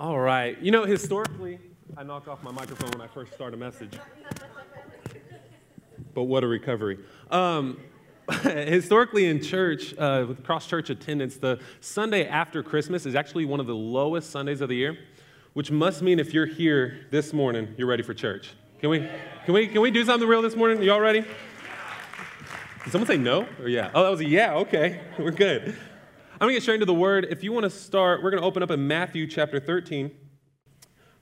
All right. You know, historically, I knock off my microphone when I first start a message. But what a recovery. Um, historically, in church, uh, with cross church attendance, the Sunday after Christmas is actually one of the lowest Sundays of the year, which must mean if you're here this morning, you're ready for church. Can we, can we, can we do something real this morning? Y'all ready? Did someone say no or yeah? Oh, that was a yeah. Okay, we're good. I'm going to get straight into the word. If you want to start, we're going to open up in Matthew chapter 13,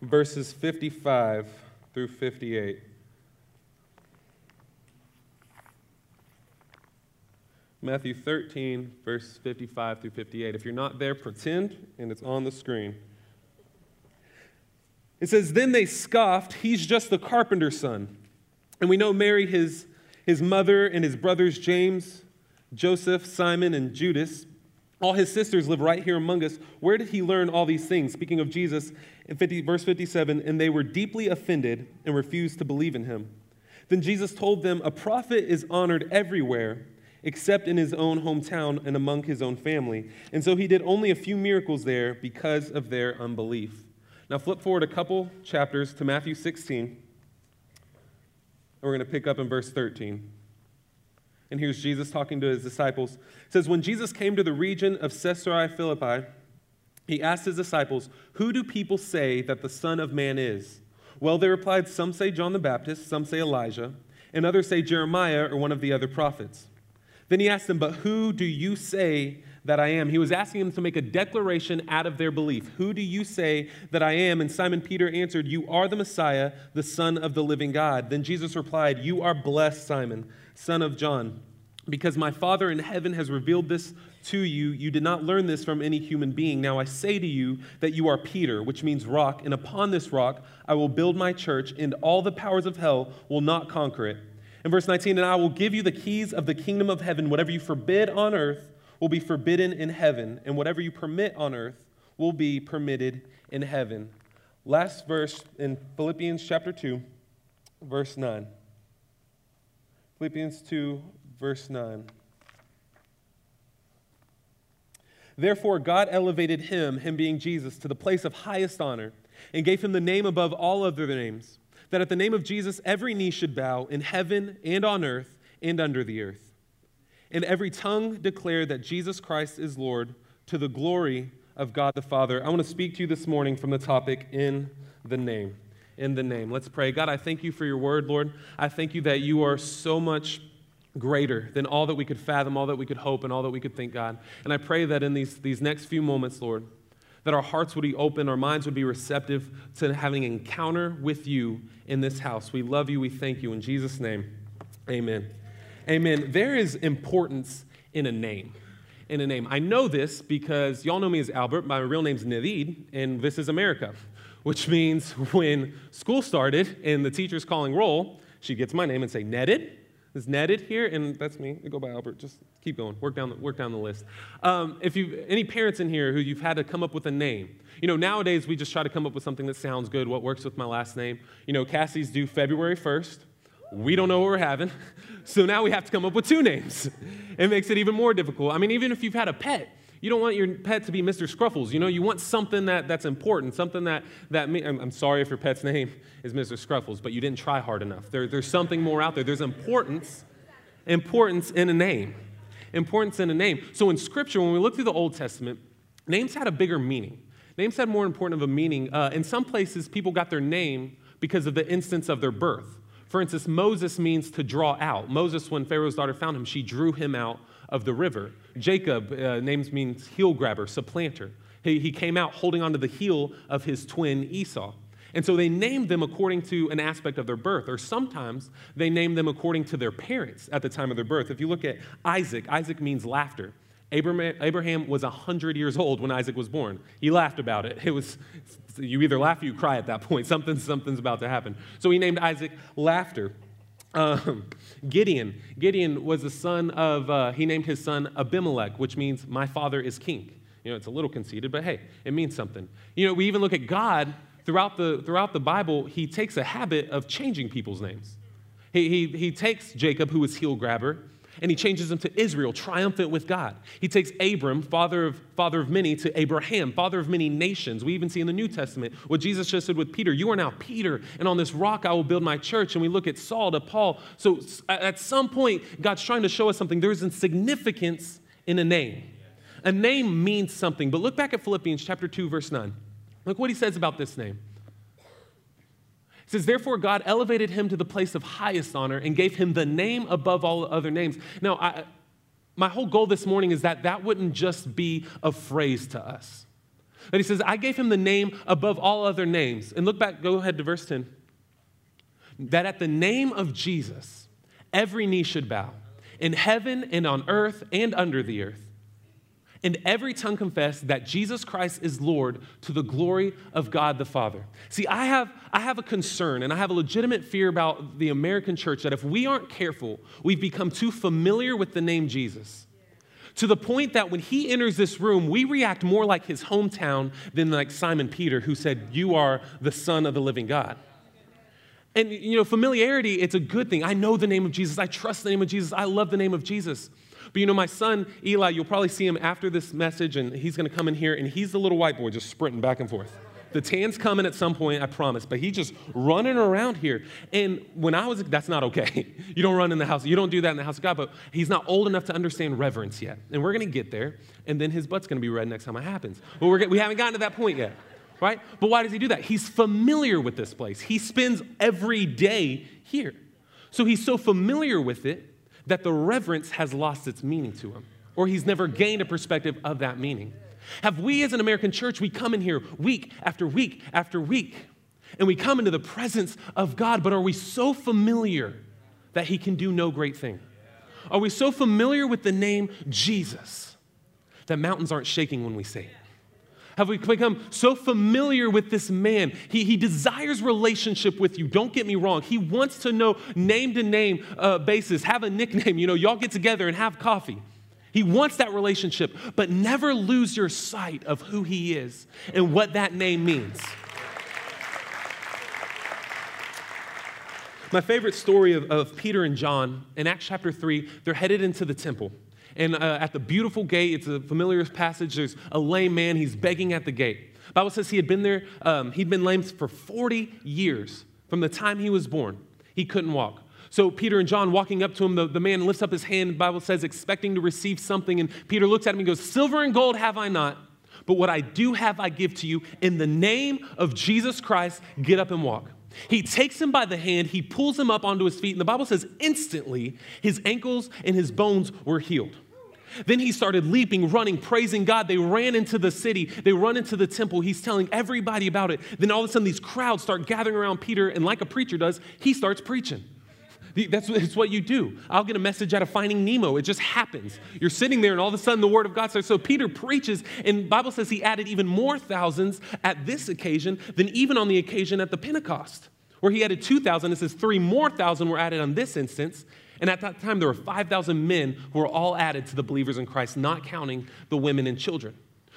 verses 55 through 58. Matthew 13, verse 55 through 58. If you're not there, pretend, and it's on the screen. It says, Then they scoffed, He's just the carpenter's son. And we know Mary, his, his mother, and his brothers James, Joseph, Simon, and Judas. All his sisters live right here among us. Where did he learn all these things? Speaking of Jesus, in 50, verse 57, and they were deeply offended and refused to believe in him. Then Jesus told them, A prophet is honored everywhere except in his own hometown and among his own family. And so he did only a few miracles there because of their unbelief. Now, flip forward a couple chapters to Matthew 16. And we're going to pick up in verse 13. And here's Jesus talking to his disciples. It says, When Jesus came to the region of Caesarea Philippi, he asked his disciples, Who do people say that the Son of Man is? Well, they replied, Some say John the Baptist, some say Elijah, and others say Jeremiah or one of the other prophets. Then he asked them, But who do you say that I am? He was asking them to make a declaration out of their belief. Who do you say that I am? And Simon Peter answered, You are the Messiah, the Son of the living God. Then Jesus replied, You are blessed, Simon, son of John, because my Father in heaven has revealed this to you. You did not learn this from any human being. Now I say to you that you are Peter, which means rock, and upon this rock I will build my church, and all the powers of hell will not conquer it. In verse 19, and I will give you the keys of the kingdom of heaven. Whatever you forbid on earth will be forbidden in heaven, and whatever you permit on earth will be permitted in heaven. Last verse in Philippians chapter 2, verse 9. Philippians 2, verse 9. Therefore, God elevated him, him being Jesus, to the place of highest honor and gave him the name above all other names that at the name of Jesus, every knee should bow in heaven and on earth and under the earth, and every tongue declare that Jesus Christ is Lord to the glory of God the Father. I want to speak to you this morning from the topic in the name. In the name. Let's pray. God, I thank you for your word, Lord. I thank you that you are so much greater than all that we could fathom, all that we could hope, and all that we could think, God. And I pray that in these, these next few moments, Lord, that our hearts would be open, our minds would be receptive to having an encounter with you in this house. We love you. We thank you. In Jesus' name, amen. Amen. There is importance in a name. In a name. I know this because y'all know me as Albert. My real name's Navid, and this is America, which means when school started and the teacher's calling roll, she gets my name and say, Netted, is netted here, and that's me. I go by Albert. Just keep going. Work down the, work down the list. Um, if you any parents in here who you've had to come up with a name, you know nowadays we just try to come up with something that sounds good. What works with my last name? You know, Cassie's due February first. We don't know what we're having, so now we have to come up with two names. It makes it even more difficult. I mean, even if you've had a pet, you don't want your pet to be Mr. Scruffles. You know, you want something that, that's important, something that, that I'm, I'm sorry if your pet's name is Mr. Scruffles, but you didn't try hard enough. There, there's something more out there. There's importance, importance in a name. Importance in a name. So in Scripture, when we look through the Old Testament, names had a bigger meaning. Names had more important of a meaning. Uh, in some places, people got their name because of the instance of their birth. For instance, Moses means to draw out. Moses, when Pharaoh's daughter found him, she drew him out of the river. Jacob, uh, names means heel grabber, supplanter. He, he came out holding onto the heel of his twin Esau. And so they named them according to an aspect of their birth, or sometimes they named them according to their parents at the time of their birth. If you look at Isaac, Isaac means laughter. Abraham was 100 years old when Isaac was born. He laughed about it. It was, you either laugh or you cry at that point. Something, something's about to happen. So he named Isaac Laughter. Um, Gideon. Gideon was the son of, uh, he named his son Abimelech, which means my father is king. You know, it's a little conceited, but hey, it means something. You know, we even look at God throughout the, throughout the Bible, he takes a habit of changing people's names. He, he, he takes Jacob, who was heel grabber, and he changes him to Israel, triumphant with God. He takes Abram, father of, father of many, to Abraham, father of many nations. We even see in the New Testament what Jesus just said with Peter You are now Peter, and on this rock I will build my church. And we look at Saul to Paul. So at some point, God's trying to show us something. There's a significance in a name. A name means something. But look back at Philippians chapter 2, verse 9. Look what he says about this name. It says, Therefore, God elevated him to the place of highest honor and gave him the name above all other names. Now, I, my whole goal this morning is that that wouldn't just be a phrase to us. That he says, I gave him the name above all other names. And look back, go ahead to verse 10. That at the name of Jesus, every knee should bow in heaven and on earth and under the earth and every tongue confess that Jesus Christ is Lord to the glory of God the Father. See, I have, I have a concern and I have a legitimate fear about the American church that if we aren't careful, we've become too familiar with the name Jesus. To the point that when he enters this room, we react more like his hometown than like Simon Peter, who said, You are the Son of the living God. And, you know, familiarity, it's a good thing. I know the name of Jesus. I trust the name of Jesus. I love the name of Jesus. But you know, my son Eli, you'll probably see him after this message, and he's going to come in here, and he's the little white boy just sprinting back and forth. The tan's coming at some point, I promise, but he's just running around here. And when I was, that's not okay. You don't run in the house, you don't do that in the house of God, but he's not old enough to understand reverence yet. And we're to get there, and then his butt's to be red next time it happens. But we're, we haven't gotten to that point yet, right? But why does he do that? He's familiar with this place, he spends every day here. So he's so familiar with it that the reverence has lost its meaning to him, or he's never gained a perspective of that meaning. Have we as an American church, we come in here week after week after week, and we come into the presence of God, but are we so familiar that he can do no great thing? Are we so familiar with the name Jesus that mountains aren't shaking when we say it? Have we become so familiar with this man? He, he desires relationship with you. Don't get me wrong. He wants to know name to name uh, basis, have a nickname. You know, y'all get together and have coffee. He wants that relationship, but never lose your sight of who he is and what that name means. My favorite story of, of Peter and John in Acts chapter 3, they're headed into the temple. And uh, at the beautiful gate, it's a familiar passage. There's a lame man. He's begging at the gate. Bible says he had been there, um, he'd been lame for 40 years from the time he was born. He couldn't walk. So Peter and John walking up to him, the, the man lifts up his hand, the Bible says, expecting to receive something. And Peter looks at him and goes, Silver and gold have I not, but what I do have I give to you. In the name of Jesus Christ, get up and walk. He takes him by the hand, he pulls him up onto his feet, and the Bible says instantly his ankles and his bones were healed. Then he started leaping, running, praising God. They ran into the city, they run into the temple. He's telling everybody about it. Then all of a sudden, these crowds start gathering around Peter, and like a preacher does, he starts preaching. That's, that's what you do. I'll get a message out of Finding Nemo. It just happens. You're sitting there, and all of a sudden, the word of God starts. So Peter preaches, and Bible says he added even more thousands at this occasion than even on the occasion at the Pentecost, where he added 2,000. It says three more thousand were added on this instance. And at that time, there were 5,000 men who were all added to the believers in Christ, not counting the women and children.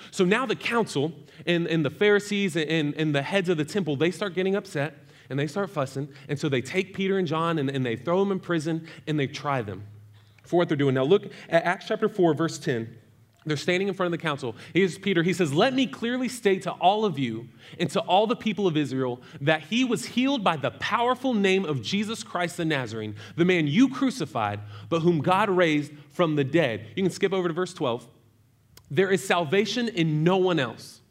So now the council and, and the Pharisees and, and the heads of the temple, they start getting upset and they start fussing. And so they take Peter and John and, and they throw them in prison and they try them for what they're doing. Now look at Acts chapter 4, verse 10. They're standing in front of the council. Here's Peter. He says, Let me clearly state to all of you and to all the people of Israel that he was healed by the powerful name of Jesus Christ the Nazarene, the man you crucified, but whom God raised from the dead. You can skip over to verse 12. There is salvation in no one else.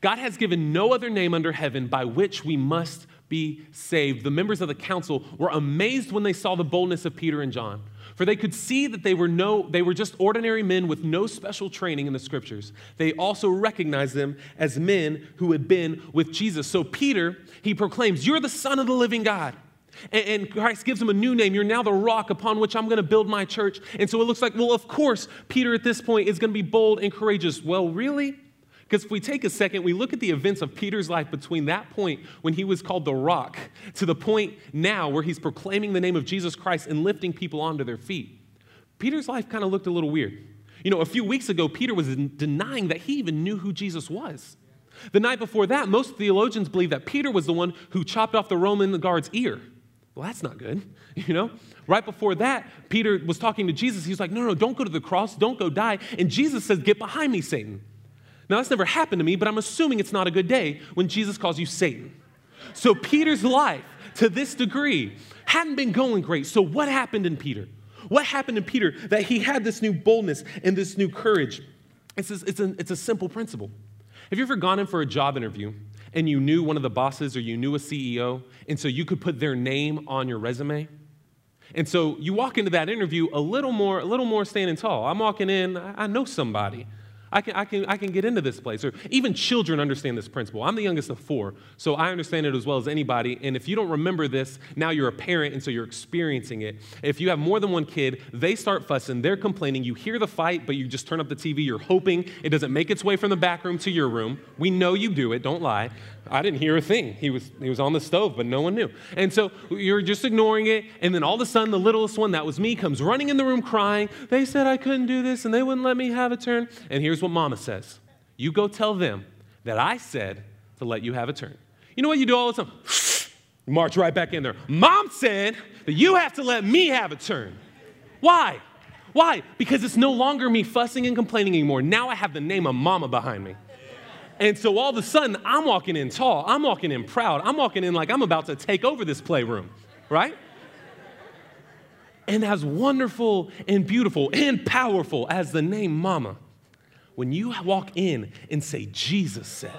God has given no other name under heaven by which we must be saved. The members of the council were amazed when they saw the boldness of Peter and John. For they could see that they were, no, they were just ordinary men with no special training in the scriptures. They also recognized them as men who had been with Jesus. So Peter, he proclaims, You're the Son of the living God. And, Christ gives him a new name. You're now the rock upon which I'm going to build my church. And so it looks like, well, of course, Peter at this point is going to be bold and courageous. Well, really? Because if we take a second, we look at the events of Peter's life between that point when he was called the rock to the point now where he's proclaiming the name of Jesus Christ and lifting people onto their feet. Peter's life kind of looked a little weird. You know, a few weeks ago, Peter was denying that he even knew who Jesus was. The night before that, most theologians believe that Peter was the one who chopped off the Roman guard's ear. Well, that's not good, you know? Right before that, Peter was talking to Jesus. He was like, No, no, don't go to the cross, don't go die. And Jesus says, Get behind me, Satan. Now, that's never happened to me, but I'm assuming it's not a good day when Jesus calls you Satan. So, Peter's life, to this degree, hadn't been going great. So, what happened in Peter? What happened in Peter that he had this new boldness and this new courage? It's a, it's a, it's a simple principle. Have you ever gone in for a job interview and you knew one of the bosses or you knew a CEO, and so you could put their name on your resume? And so you walk into that interview a little more, a little more standing tall. I'm walking in, I know somebody. I can, I, can, I can get into this place. Or even children understand this principle. I'm the youngest of four, so I understand it as well as anybody. And if you don't remember this, now you're a parent, and so you're experiencing it. If you have more than one kid, they start fussing, they're complaining. You hear the fight, but you just turn up the TV. You're hoping it doesn't make its way from the back room to your room. We know you do it, don't lie. I didn't hear a thing. He was, he was on the stove, but no one knew. And so you're just ignoring it. And then all of a sudden, the littlest one, that was me, comes running in the room crying. They said I couldn't do this, and they wouldn't let me have a turn. And here's what mama says You go tell them that I said to let you have a turn. You know what you do all the time? March right back in there. Mom said that you have to let me have a turn. Why? Why? Because it's no longer me fussing and complaining anymore. Now I have the name of mama behind me. And so all of a sudden, I'm walking in tall. I'm walking in proud. I'm walking in like I'm about to take over this playroom, right? And as wonderful and beautiful and powerful as the name Mama, when you walk in and say, Jesus said,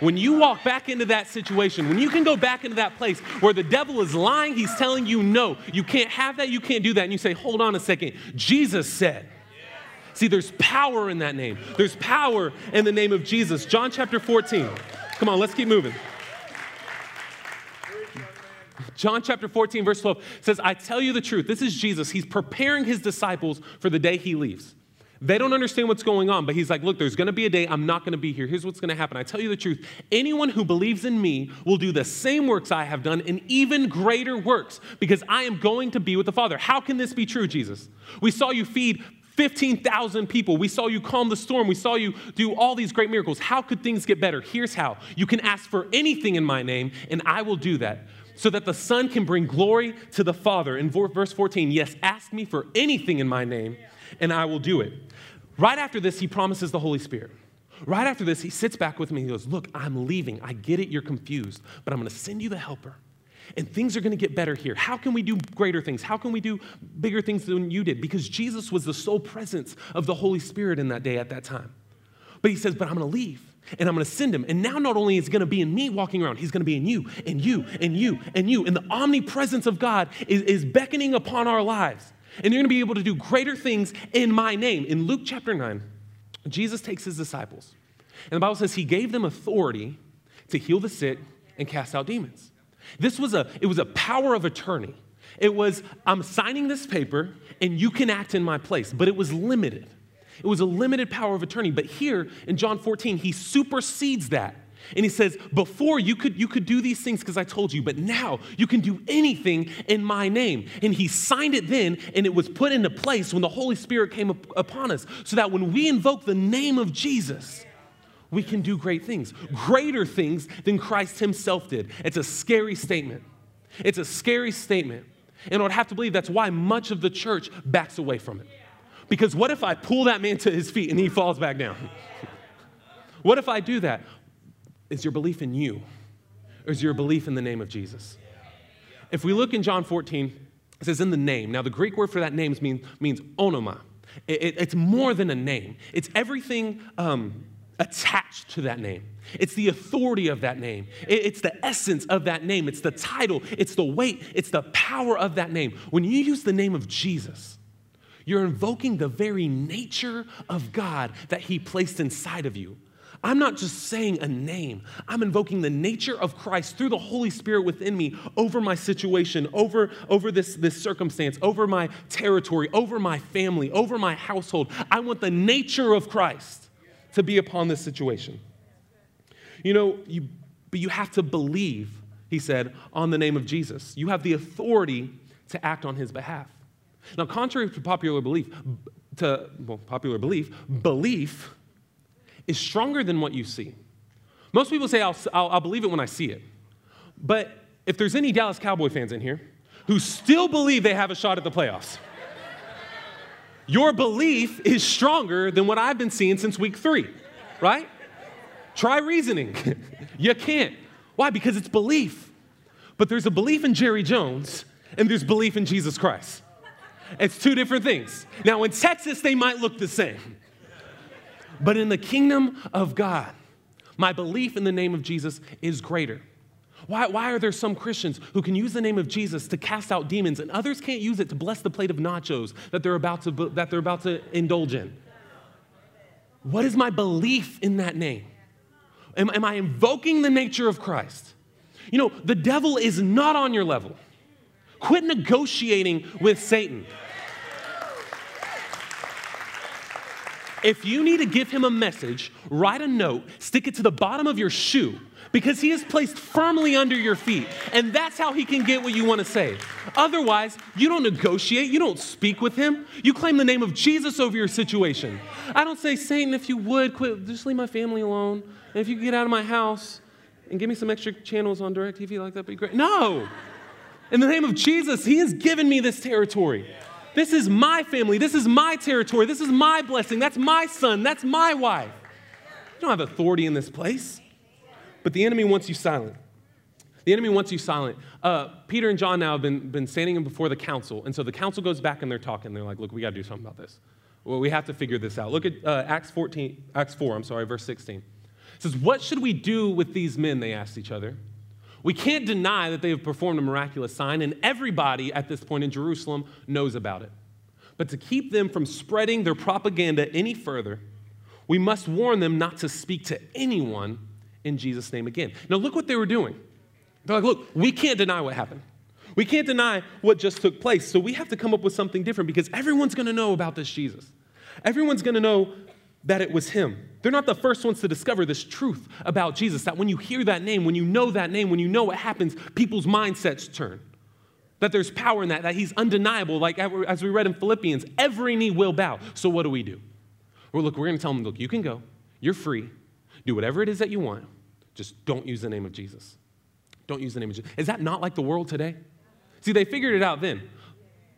when you walk back into that situation, when you can go back into that place where the devil is lying, he's telling you, no, you can't have that, you can't do that, and you say, hold on a second, Jesus said, See, there's power in that name. There's power in the name of Jesus. John chapter 14. Come on, let's keep moving. John chapter 14, verse 12 says, I tell you the truth. This is Jesus. He's preparing his disciples for the day he leaves. They don't understand what's going on, but he's like, Look, there's gonna be a day I'm not gonna be here. Here's what's gonna happen. I tell you the truth. Anyone who believes in me will do the same works I have done and even greater works because I am going to be with the Father. How can this be true, Jesus? We saw you feed 15,000 people. We saw you calm the storm. We saw you do all these great miracles. How could things get better? Here's how you can ask for anything in my name, and I will do that. So that the Son can bring glory to the Father. In verse 14, yes, ask me for anything in my name, and I will do it. Right after this, he promises the Holy Spirit. Right after this, he sits back with me. He goes, Look, I'm leaving. I get it. You're confused, but I'm going to send you the helper and things are going to get better here. How can we do greater things? How can we do bigger things than you did? Because Jesus was the sole presence of the Holy Spirit in that day at that time. But he says, But I'm going to leave and I'm going to send him. And now not only is going to be in me walking around, he's going to be in you and you and you and you. And the omnipresence of God is, is beckoning upon our lives. And you're going to be able to do greater things in my name. In Luke chapter 9, Jesus takes his disciples, and the Bible says he gave them authority to heal the sick and cast out demons. This was a, it was a power of attorney. It was, I'm signing this paper and you can act in my place, but it was limited. It was a limited power of attorney. But here in John 14, he supersedes that. And he says, Before you could, you could do these things because I told you, but now you can do anything in my name. And he signed it then, and it was put into place when the Holy Spirit came up upon us. So that when we invoke the name of Jesus, we can do great things, greater things than Christ himself did. It's a scary statement. It's a scary statement. And I would have to believe that's why much of the church backs away from it. Because what if I pull that man to his feet and he falls back down? what if I do that? Is your belief in you or is your belief in the name of Jesus? If we look in John 14, it says in the name. Now, the Greek word for that name means, means onoma. It, it, it's more than a name, it's everything. Um, attached to that name. It's the authority of that name. It's the essence of that name. It's the title. It's the weight. It's the power of that name. When you use the name of Jesus, you're invoking the very nature of God that He placed inside of you. I'm not just saying a name, I'm invoking the nature of Christ through the Holy Spirit within me over my situation, over, over this, this circumstance, over my territory, over my family, over my household. I want the nature of Christ to be upon this situation. You know, you, but you have to believe, he said, on the name of Jesus. You have the authority to act on his behalf. Now, contrary to popular belief, to well, popular belief, belief is stronger than what you see. Most people say, I'll, I'll, I'll believe it when I see it. But if there's any Dallas Cowboy fans in here, who still believe they have a shot at the playoffs. Your belief is stronger than what I've been seeing since week three, right? Try reasoning. you can't. Why? Because it's belief. But there's a belief in Jerry Jones and there's belief in Jesus Christ. It's two different things. Now, in Texas, they might look the same. But in the kingdom of God, my belief in the name of Jesus is greater. Why, why are there some Christians who can use the name of Jesus to cast out demons and others can't use it to bless the plate of nachos that they're about to, that they're about to indulge in? What is my belief in that name? Am, am I invoking the nature of Christ? You know, the devil is not on your level. Quit negotiating with Satan. If you need to give him a message, write a note, stick it to the bottom of your shoe because he is placed firmly under your feet. And that's how he can get what you want to say. Otherwise, you don't negotiate, you don't speak with him. You claim the name of Jesus over your situation. I don't say, Satan, if you would, quit, just leave my family alone. And if you get out of my house and give me some extra channels on DirecTV, like that'd be great. No. In the name of Jesus, he has given me this territory. This is my family. This is my territory. This is my blessing. That's my son. That's my wife. You don't have authority in this place. But the enemy wants you silent. The enemy wants you silent. Uh, Peter and John now have been, been standing before the council. And so the council goes back and they're talking. They're like, look, we got to do something about this. Well, we have to figure this out. Look at uh, Acts 14, Acts 4, I'm sorry, verse 16. It says, What should we do with these men? They asked each other. We can't deny that they have performed a miraculous sign, and everybody at this point in Jerusalem knows about it. But to keep them from spreading their propaganda any further, we must warn them not to speak to anyone in Jesus' name again. Now, look what they were doing. They're like, look, we can't deny what happened. We can't deny what just took place. So we have to come up with something different because everyone's going to know about this Jesus. Everyone's going to know that it was him. They're not the first ones to discover this truth about Jesus that when you hear that name, when you know that name, when you know what happens, people's mindsets turn. That there's power in that, that he's undeniable. Like as we read in Philippians, every knee will bow. So what do we do? Well, look, we're going to tell them, look, you can go. You're free. Do whatever it is that you want. Just don't use the name of Jesus. Don't use the name of Jesus. Is that not like the world today? See, they figured it out then.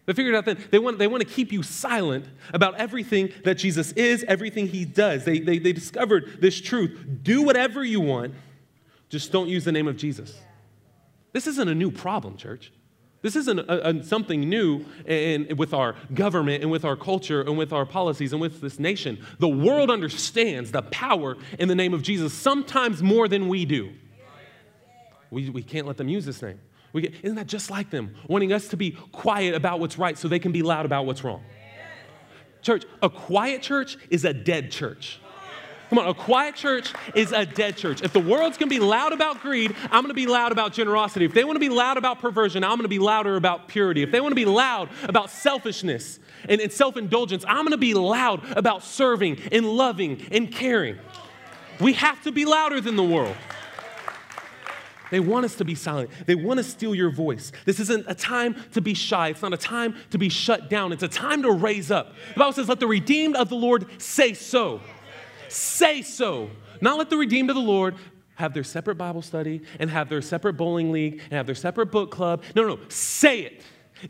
They figured it out that they want, they want to keep you silent about everything that Jesus is, everything he does. They, they, they discovered this truth. Do whatever you want, just don't use the name of Jesus. This isn't a new problem, church. This isn't a, a, something new with our government and with our culture and with our policies and with this nation. The world understands the power in the name of Jesus sometimes more than we do. We, we can't let them use this name. Get, isn't that just like them, wanting us to be quiet about what's right so they can be loud about what's wrong? Church, a quiet church is a dead church. Come on, a quiet church is a dead church. If the world's gonna be loud about greed, I'm gonna be loud about generosity. If they wanna be loud about perversion, I'm gonna be louder about purity. If they wanna be loud about selfishness and, and self indulgence, I'm gonna be loud about serving and loving and caring. We have to be louder than the world. They want us to be silent. They want to steal your voice. This isn't a time to be shy. It's not a time to be shut down. It's a time to raise up. The Bible says, Let the redeemed of the Lord say so. Say so. Not let the redeemed of the Lord have their separate Bible study and have their separate bowling league and have their separate book club. No, no, say it.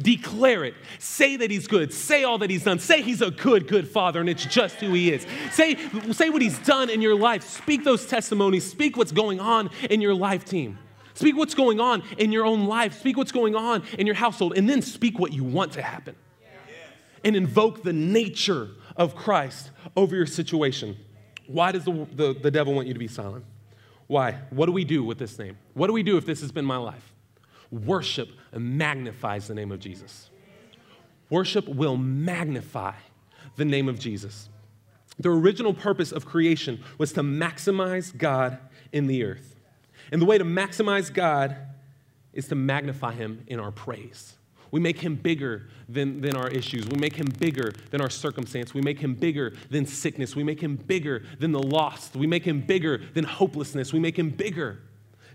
Declare it. Say that he's good. Say all that he's done. Say he's a good, good father and it's just who he is. Say, say what he's done in your life. Speak those testimonies. Speak what's going on in your life team. Speak what's going on in your own life. Speak what's going on in your household. And then speak what you want to happen. And invoke the nature of Christ over your situation. Why does the, the, the devil want you to be silent? Why? What do we do with this name? What do we do if this has been my life? Worship magnifies the name of Jesus. Worship will magnify the name of Jesus. The original purpose of creation was to maximize God in the earth. And the way to maximize God is to magnify Him in our praise. We make him bigger than, than our issues. We make him bigger than our circumstance. We make him bigger than sickness. We make him bigger than the lost. We make him bigger than hopelessness. We make him bigger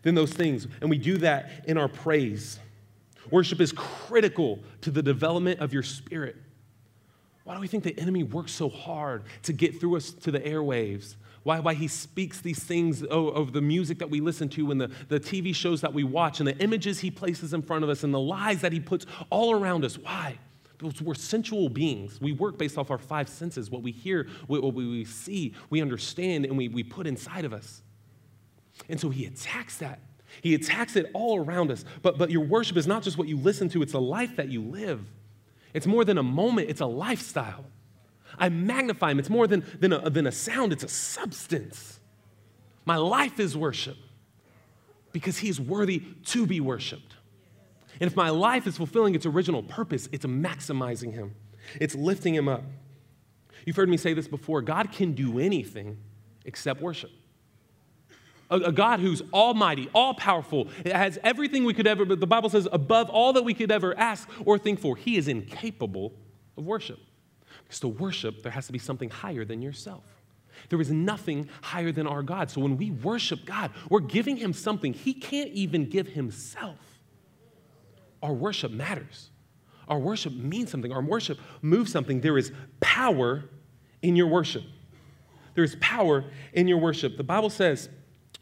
than those things. And we do that in our praise. Worship is critical to the development of your spirit. Why do we think the enemy works so hard to get through us to the airwaves why, why he speaks these things of the music that we listen to and the, the TV shows that we watch and the images he places in front of us and the lies that he puts all around us. Why? Because we're sensual beings. We work based off our five senses what we hear, what we see, we understand, and we, we put inside of us. And so he attacks that. He attacks it all around us. But, but your worship is not just what you listen to, it's a life that you live. It's more than a moment, it's a lifestyle. I magnify him. It's more than, than, a, than a sound, it's a substance. My life is worship because he is worthy to be worshiped. And if my life is fulfilling its original purpose, it's maximizing him, it's lifting him up. You've heard me say this before God can do anything except worship. A, a God who's almighty, all powerful, has everything we could ever, but the Bible says above all that we could ever ask or think for, he is incapable of worship. Because to worship, there has to be something higher than yourself. There is nothing higher than our God. So when we worship God, we're giving Him something He can't even give Himself. Our worship matters. Our worship means something. Our worship moves something. There is power in your worship. There is power in your worship. The Bible says,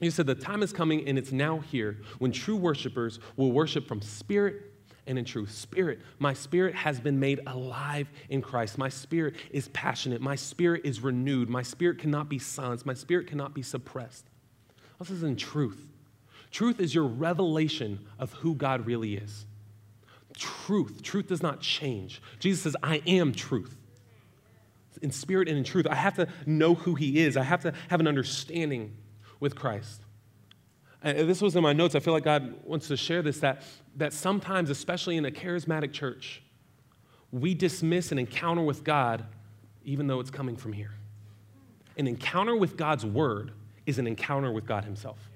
you said the time is coming and it's now here when true worshipers will worship from spirit and in truth. Spirit, my spirit has been made alive in Christ. My spirit is passionate. My spirit is renewed. My spirit cannot be silenced. My spirit cannot be suppressed. This is in truth. Truth is your revelation of who God really is. Truth. Truth does not change. Jesus says, I am truth. In spirit and in truth. I have to know who He is, I have to have an understanding with Christ. And this was in my notes. I feel like God wants to share this that, that sometimes, especially in a charismatic church, we dismiss an encounter with God even though it's coming from here. An encounter with God's word is an encounter with God Himself.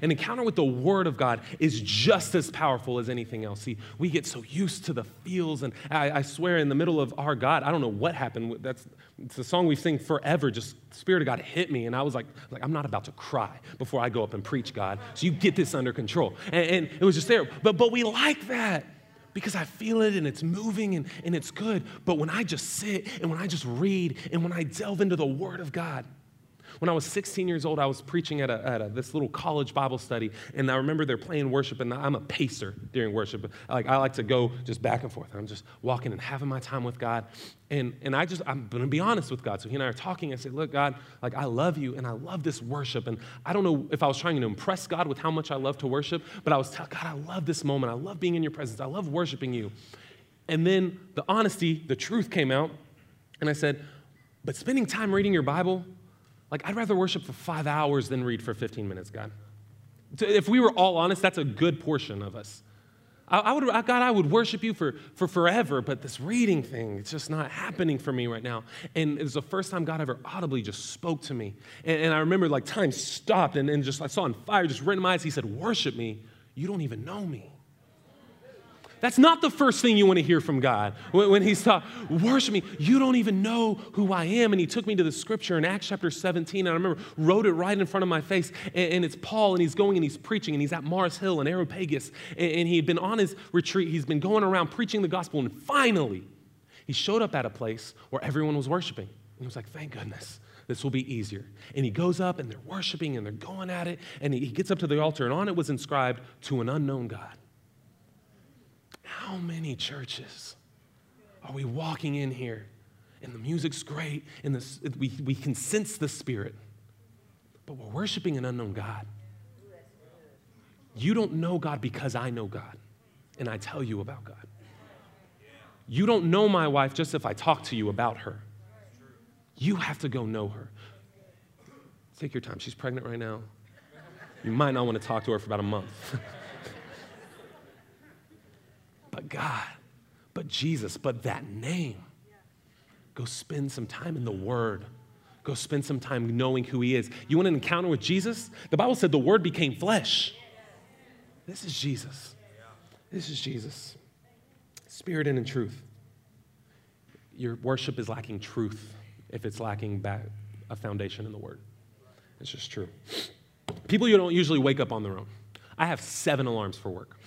An encounter with the Word of God is just as powerful as anything else. See, we get so used to the feels, and I, I swear, in the middle of our God, I don't know what happened. That's it's a song we've sing forever. Just Spirit of God hit me, and I was like, like I'm not about to cry before I go up and preach God. So you get this under control, and, and it was just there. But but we like that because I feel it and it's moving and, and it's good. But when I just sit and when I just read and when I delve into the Word of God, when I was 16 years old, I was preaching at, a, at a, this little college Bible study, and I remember they're playing worship, and I'm a pacer during worship. Like I like to go just back and forth. I'm just walking and having my time with God, and and I just I'm gonna be honest with God. So he and I are talking. I say, look, God, like I love you, and I love this worship, and I don't know if I was trying to impress God with how much I love to worship, but I was telling God, I love this moment. I love being in your presence. I love worshiping you. And then the honesty, the truth came out, and I said, but spending time reading your Bible like, I'd rather worship for five hours than read for 15 minutes, God. If we were all honest, that's a good portion of us. I, I would, God, I would worship you for, for forever, but this reading thing, it's just not happening for me right now. And it was the first time God ever audibly just spoke to me. And, and I remember like time stopped and, and just I saw on fire just right in my eyes. He said, Worship me. You don't even know me. That's not the first thing you want to hear from God. When he's talking, worship me, you don't even know who I am. And he took me to the scripture in Acts chapter 17. And I remember wrote it right in front of my face. And, it's Paul, and he's going and he's preaching, and he's at Mars Hill in Areopagus. And, he had been on his retreat. He's been going around preaching the gospel. And finally, he showed up at a place where everyone was worshiping. And he was like, thank goodness this will be easier. And he goes up and they're worshiping and they're going at it. And he gets up to the altar, and on it was inscribed, To an unknown God. How many churches are we walking in here and the music's great and the, we, we can sense the Spirit, but we're worshiping an unknown God? You don't know God because I know God and I tell you about God. You don't know my wife just if I talk to you about her. You have to go know her. Take your time. She's pregnant right now. You might not want to talk to her for about a month. but God, but Jesus, but that name. Go spend some time in the Word. Go spend some time knowing who He is. You want an encounter with Jesus? The Bible said the Word became flesh. This is Jesus. This is Jesus. Spirit and in truth. Your worship is lacking truth if it's lacking back a foundation in the Word. It's just true. People you don't usually wake up on their own. I have seven alarms for work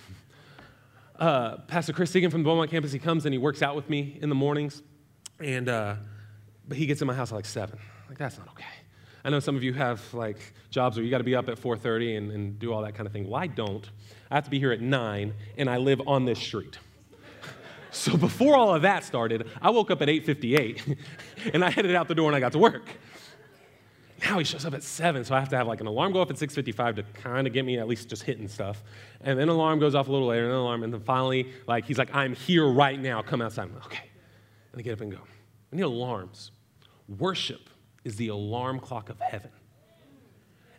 uh, Pastor Chris Segan from the Beaumont campus, he comes and he works out with me in the mornings. And, uh, but he gets in my house at like seven. Like, that's not okay. I know some of you have like jobs where you got to be up at 4:30 and, and do all that kind of thing. Well, I don't. I have to be here at 9, and I live on this street. So before all of that started, I woke up at 8:58, and I headed out the door and I got to work. Now he shows up at 7, so I have to have like an alarm go off at 6:55 to kind of get me at least just hitting stuff. And then alarm goes off a little later, and then alarm, and then finally, like he's like, "I'm here right now. Come outside." I'm like, okay, and I get up and go. I need alarms. Worship is the alarm clock of heaven.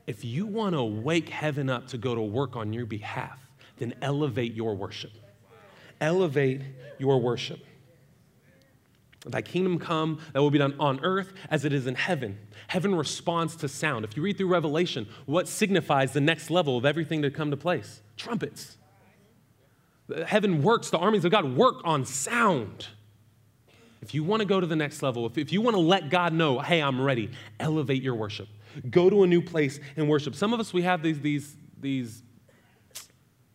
If you want to wake heaven up to go to work on your behalf, then elevate your worship. Elevate your worship. Thy kingdom come, that will be done on earth as it is in heaven. Heaven responds to sound. If you read through Revelation, what signifies the next level of everything to come to place? Trumpets. Heaven works, the armies of God work on sound. If you want to go to the next level, if, if you want to let God know, hey, I'm ready, elevate your worship. Go to a new place and worship. Some of us, we have these, these, these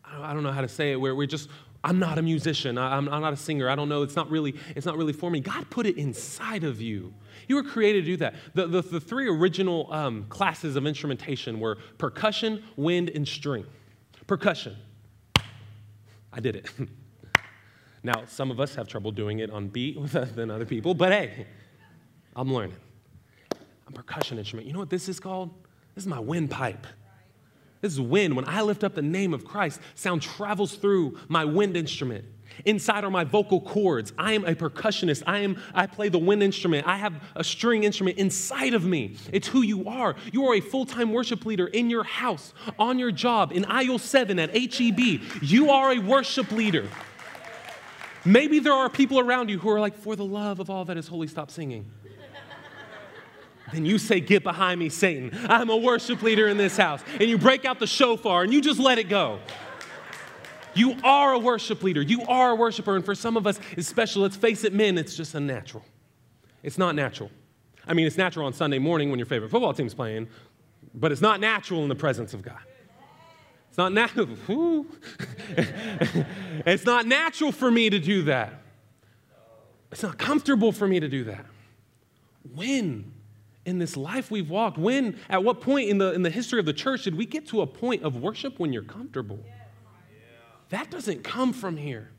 I don't know how to say it, where we're just, I'm not a musician. I'm, I'm not a singer. I don't know. It's not really, it's not really for me. God put it inside of you. You were created to do that. The, the, the three original um, classes of instrumentation were percussion, wind, and string. Percussion. I did it. now, some of us have trouble doing it on beat than other people, but hey, I'm learning. I'm a percussion instrument. You know what this is called? This is my windpipe. This is wind. When I lift up the name of Christ, sound travels through my wind instrument. Inside are my vocal cords. I am a percussionist. I am I play the wind instrument. I have a string instrument inside of me. It's who you are. You are a full-time worship leader in your house, on your job, in aisle 7 at HEB. You are a worship leader. Maybe there are people around you who are like, for the love of all that is holy, stop singing then you say, Get behind me, Satan. I'm a worship leader in this house. And you break out the shofar and you just let it go. You are a worship leader. You are a worshiper. And for some of us, especially, let's face it, men, it's just unnatural. It's not natural. I mean, it's natural on Sunday morning when your favorite football team's playing, but it's not natural in the presence of God. It's not natural. it's not natural for me to do that. It's not comfortable for me to do that. When in this life we've walked, when, at what point in the, in the history of the church did we get to a point of worship when you're comfortable? That doesn't come from here.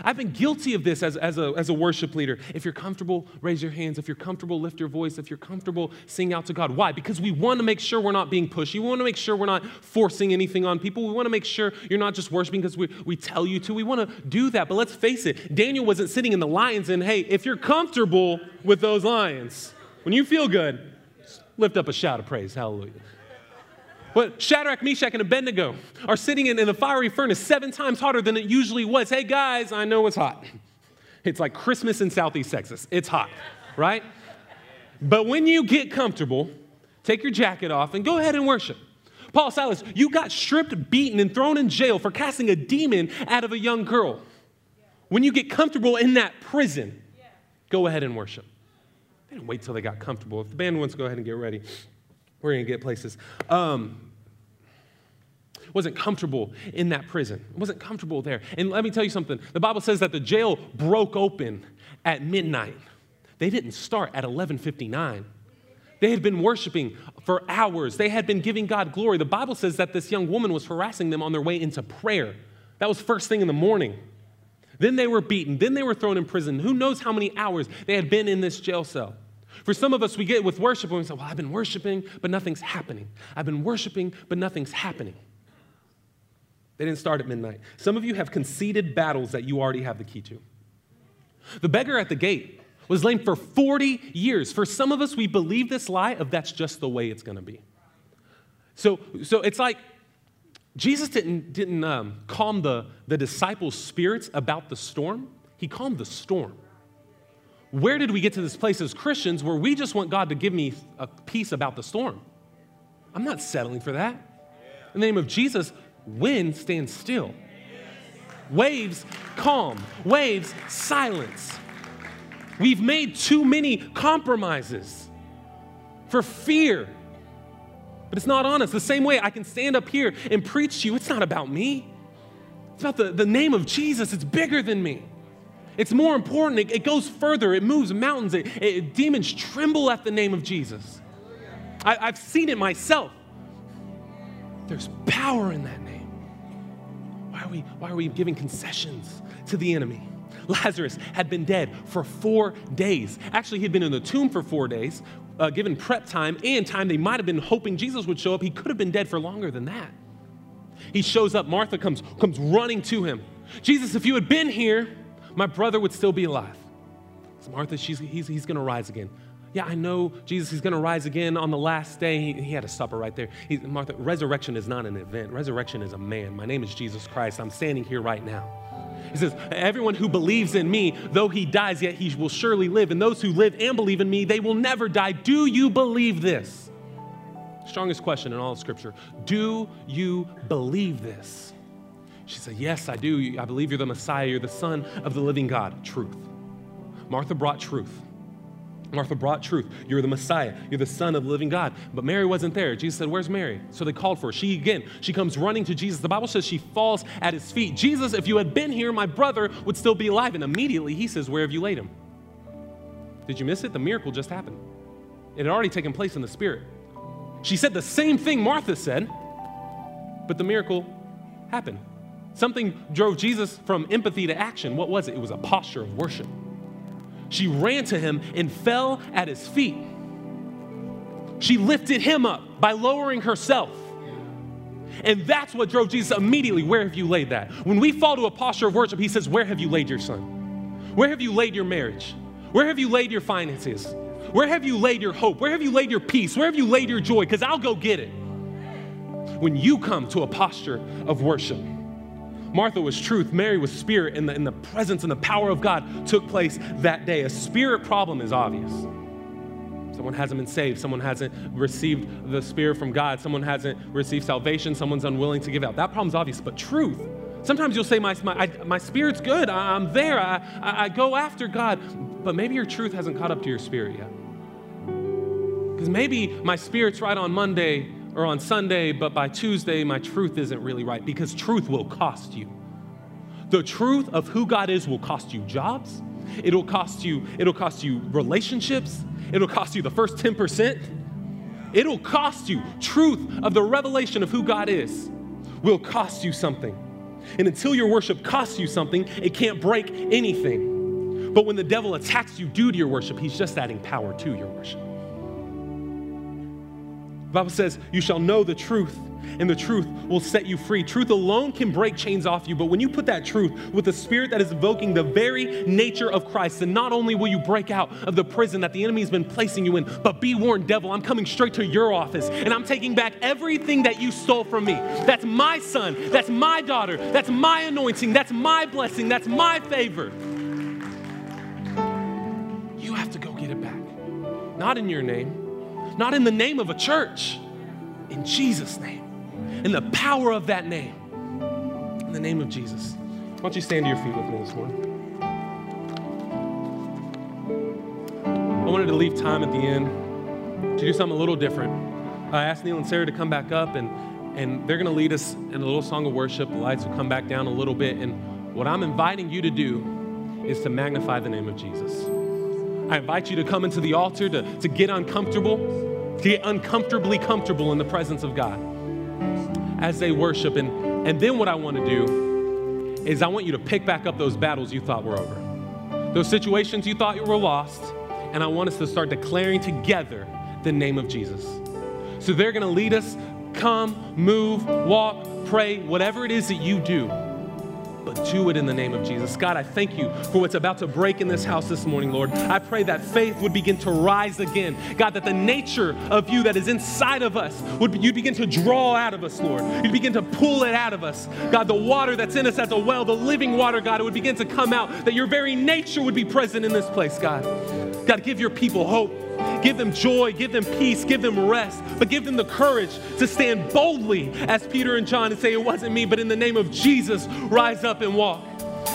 I've been guilty of this as, as, a, as a worship leader. If you're comfortable, raise your hands. If you're comfortable, lift your voice. If you're comfortable, sing out to God. Why? Because we want to make sure we're not being pushy. We want to make sure we're not forcing anything on people. We want to make sure you're not just worshiping because we, we tell you to. We want to do that. But let's face it, Daniel wasn't sitting in the lions and, hey, if you're comfortable with those lions, when you feel good, lift up a shout of praise. Hallelujah. But Shadrach, Meshach, and Abednego are sitting in, in a fiery furnace seven times hotter than it usually was. Hey, guys, I know it's hot. It's like Christmas in Southeast Texas. It's hot, right? But when you get comfortable, take your jacket off and go ahead and worship. Paul Silas, you got stripped, beaten, and thrown in jail for casting a demon out of a young girl. When you get comfortable in that prison, go ahead and worship. Didn't wait till they got comfortable. If the band wants to go ahead and get ready, we're going to get places. Um, wasn't comfortable in that prison. Wasn't comfortable there. And let me tell you something. The Bible says that the jail broke open at midnight. They didn't start at 11:59. They had been worshiping for hours. They had been giving God glory. The Bible says that this young woman was harassing them on their way into prayer. That was first thing in the morning. Then they were beaten. Then they were thrown in prison. Who knows how many hours they had been in this jail cell? For some of us, we get with worship and we say, Well, I've been worshiping, but nothing's happening. I've been worshiping, but nothing's happening. They didn't start at midnight. Some of you have conceded battles that you already have the key to. The beggar at the gate was lame for 40 years. For some of us, we believe this lie of that's just the way it's going to be. So, so it's like Jesus didn't, didn't um, calm the, the disciples' spirits about the storm, he calmed the storm. Where did we get to this place as Christians where we just want God to give me a peace about the storm? I'm not settling for that. In the name of Jesus, wind stands still. Waves calm, waves silence. We've made too many compromises for fear but it's not honest. The same way I can stand up here and preach to you, it's not about me. It's about the, the name of Jesus. It's bigger than me. It's more important. It, it goes further. It moves mountains. It, it, demons tremble at the name of Jesus. I, I've seen it myself. There's power in that name. Why are we, why are we giving concessions to the enemy? Lazarus had been dead for four days. Actually, he'd been in the tomb for four days, uh, given prep time and time they might have been hoping Jesus would show up. He could have been dead for longer than that. He shows up. Martha comes, comes running to him. Jesus, if you had been here, my brother would still be alive. So Martha, she's, he's, he's going to rise again. Yeah, I know Jesus, he's going to rise again on the last day. He, he had a supper right there. He, Martha, resurrection is not an event, resurrection is a man. My name is Jesus Christ. I'm standing here right now. He says, Everyone who believes in me, though he dies, yet he will surely live. And those who live and believe in me, they will never die. Do you believe this? Strongest question in all of Scripture. Do you believe this? She said, Yes, I do. I believe you're the Messiah. You're the Son of the living God. Truth. Martha brought truth. Martha brought truth. You're the Messiah. You're the Son of the living God. But Mary wasn't there. Jesus said, Where's Mary? So they called for her. She again, she comes running to Jesus. The Bible says she falls at his feet. Jesus, if you had been here, my brother would still be alive. And immediately he says, Where have you laid him? Did you miss it? The miracle just happened. It had already taken place in the Spirit. She said the same thing Martha said, but the miracle happened. Something drove Jesus from empathy to action. What was it? It was a posture of worship. She ran to him and fell at his feet. She lifted him up by lowering herself. And that's what drove Jesus immediately. Where have you laid that? When we fall to a posture of worship, he says, Where have you laid your son? Where have you laid your marriage? Where have you laid your finances? Where have you laid your hope? Where have you laid your peace? Where have you laid your joy? Because I'll go get it. When you come to a posture of worship, Martha was truth, Mary was spirit, and the, and the presence and the power of God took place that day. A spirit problem is obvious. Someone hasn't been saved. Someone hasn't received the Spirit from God. Someone hasn't received salvation. Someone's unwilling to give out. That problem's obvious. But truth, sometimes you'll say, My, my, I, my spirit's good. I, am there. I, I, I go after God. But maybe your truth hasn't caught up to your spirit yet. Because maybe my spirit's right on Monday or on Sunday, but by Tuesday, my truth isn't really right because truth will cost you. The truth of who God is will cost you jobs. It'll cost you, it'll cost you relationships. It'll cost you the first 10%. It'll cost you truth of the revelation of who God is will cost you something. And until your worship costs you something, it can't break anything. But when the devil attacks you due to your worship, he's just adding power to your worship. The Bible says, You shall know the truth, and the truth will set you free. Truth alone can break chains off you, but when you put that truth with the spirit that is evoking the very nature of Christ, then not only will you break out of the prison that the enemy has been placing you in, but be warned, devil, I'm coming straight to your office, and I'm taking back everything that you stole from me. That's my son, that's my daughter, that's my anointing, that's my blessing, that's my favor. You have to go get it back. Not in your name not in the name of a church, in Jesus' name, in the power of that name, in the name of Jesus. Why don't you stand to your feet with me this morning? I wanted to leave time at the end to do something a little different. I asked Neil and Sarah to come back up, and, and they're going to lead us in a little song of worship. The lights will come back down a little bit. And what I'm inviting you to do is to magnify the name of Jesus. I invite you to come into the altar to, to get uncomfortable, to get uncomfortably comfortable in the presence of God as they worship. And, and then what I want to do is I want you to pick back up those battles you thought were over, those situations you thought you were lost, and I want us to start declaring together the name of Jesus. So they're going to lead us come, move, walk, pray, whatever it is that you do but do it in the name of Jesus. God, I thank you for what's about to break in this house this morning, Lord. I pray that faith would begin to rise again. God, that the nature of you that is inside of us would you begin to draw out of us, Lord. You'd begin to pull it out of us. God, the water that's in us as a well, the living water, God, it would begin to come out, that your very nature would be present in this place, God. God, give your people hope. Give them joy, give them peace, give them rest, but give them the courage to stand boldly as Peter and John and say, It wasn't me, but in the name of Jesus, rise up and walk.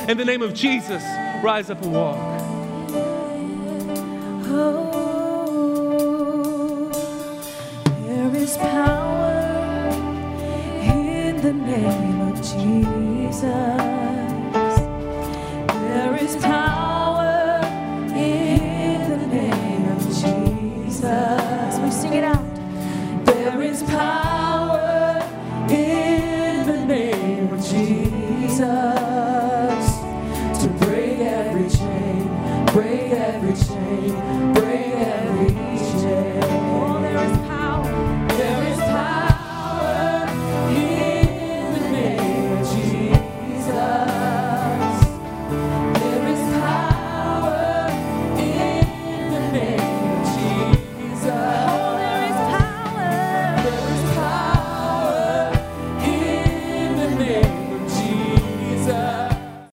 In the name of Jesus, rise up and walk. Oh, there is power in the name of Jesus. way.